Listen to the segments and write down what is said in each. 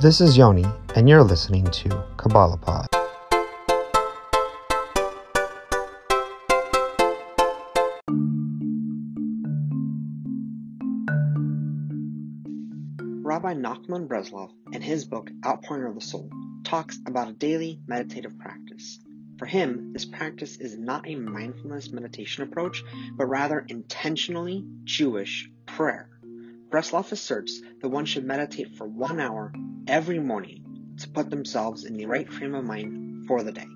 This is Yoni, and you're listening to Kabbalah Pod. Rabbi Nachman Breslov, in his book Outpouring of the Soul, talks about a daily meditative practice. For him, this practice is not a mindfulness meditation approach, but rather intentionally Jewish prayer. Breslov asserts that one should meditate for one hour every morning to put themselves in the right frame of mind for the day.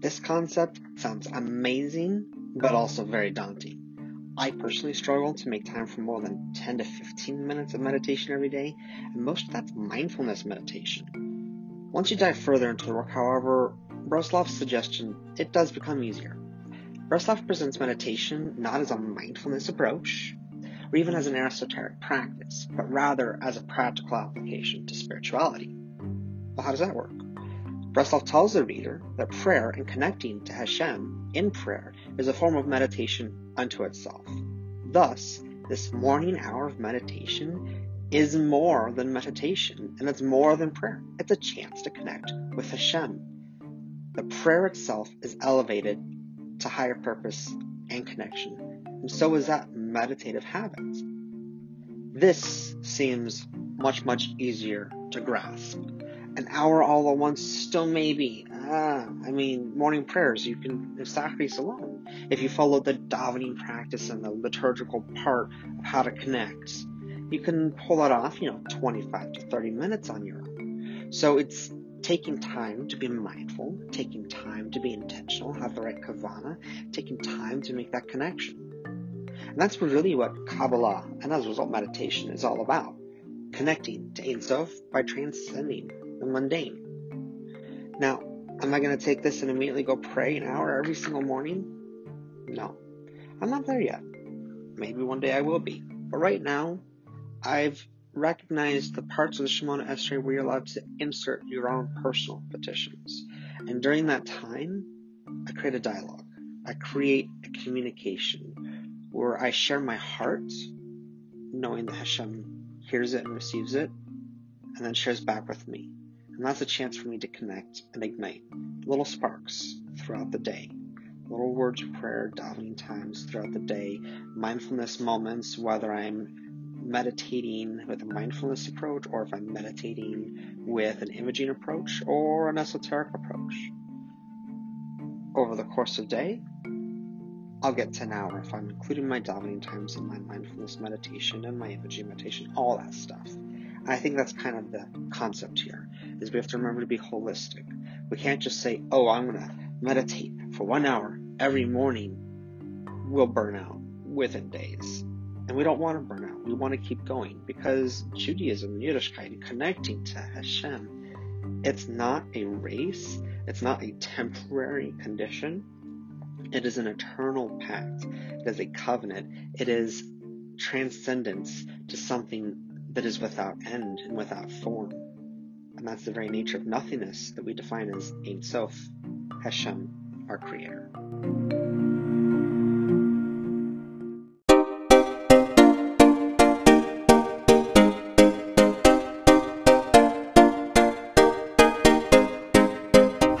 This concept sounds amazing, but also very daunting. I personally struggle to make time for more than 10 to 15 minutes of meditation every day, and most of that's mindfulness meditation. Once you dive further into the work, however, Breslov's suggestion, it does become easier. Breslov presents meditation not as a mindfulness approach, or even as an esoteric practice, but rather as a practical application to spirituality. Well, how does that work? Breslov tells the reader that prayer and connecting to Hashem in prayer is a form of meditation unto itself. Thus, this morning hour of meditation is more than meditation, and it's more than prayer. It's a chance to connect with Hashem. The prayer itself is elevated to higher purpose and connection, and so is that meditative habit. This seems much, much easier to grasp. An hour all at once still maybe. Ah, I mean, morning prayers, you can sacrifice alone. If you follow the davening practice and the liturgical part of how to connect, you can pull that off, you know, 25 to 30 minutes on your own. So it's taking time to be mindful, taking time to be intentional, have the right kavana, taking time to make that connection. And that's really what Kabbalah and as a result meditation is all about. Connecting to Ein Sof by transcending the mundane. Now, am I going to take this and immediately go pray an hour every single morning? No. I'm not there yet. Maybe one day I will be. But right now, I've recognized the parts of the Shemona Esrei where you're allowed to insert your own personal petitions. And during that time, I create a dialogue. I create a communication where I share my heart, knowing that Hashem hears it and receives it, and then shares back with me. And that's a chance for me to connect and ignite little sparks throughout the day. Little words of prayer, davening times throughout the day, mindfulness moments, whether I'm meditating with a mindfulness approach or if I'm meditating with an imaging approach or an esoteric approach. Over the course of day, I'll get to an hour if I'm including my davening times and my mindfulness meditation and my imaging meditation, all that stuff. And I think that's kind of the concept here, is we have to remember to be holistic. We can't just say, oh, I'm going to meditate for one hour every morning. We'll burn out within days. And we don't want to burn out. We want to keep going because Judaism, Yiddishkeit, connecting to Hashem, it's not a race. It's not a temporary condition. It is an eternal pact. It is a covenant. It is transcendence to something that is without end and without form. And that's the very nature of nothingness that we define as Ein Sof, Hashem, our Creator.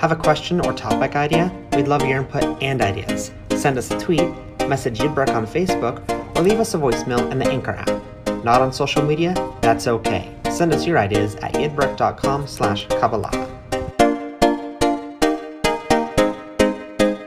Have a question or topic idea? We'd love your input and ideas. Send us a tweet, message Yidbrick on Facebook, or leave us a voicemail in the Anchor app. Not on social media? That's okay. Send us your ideas at yidbrick.com slash Kabbalah.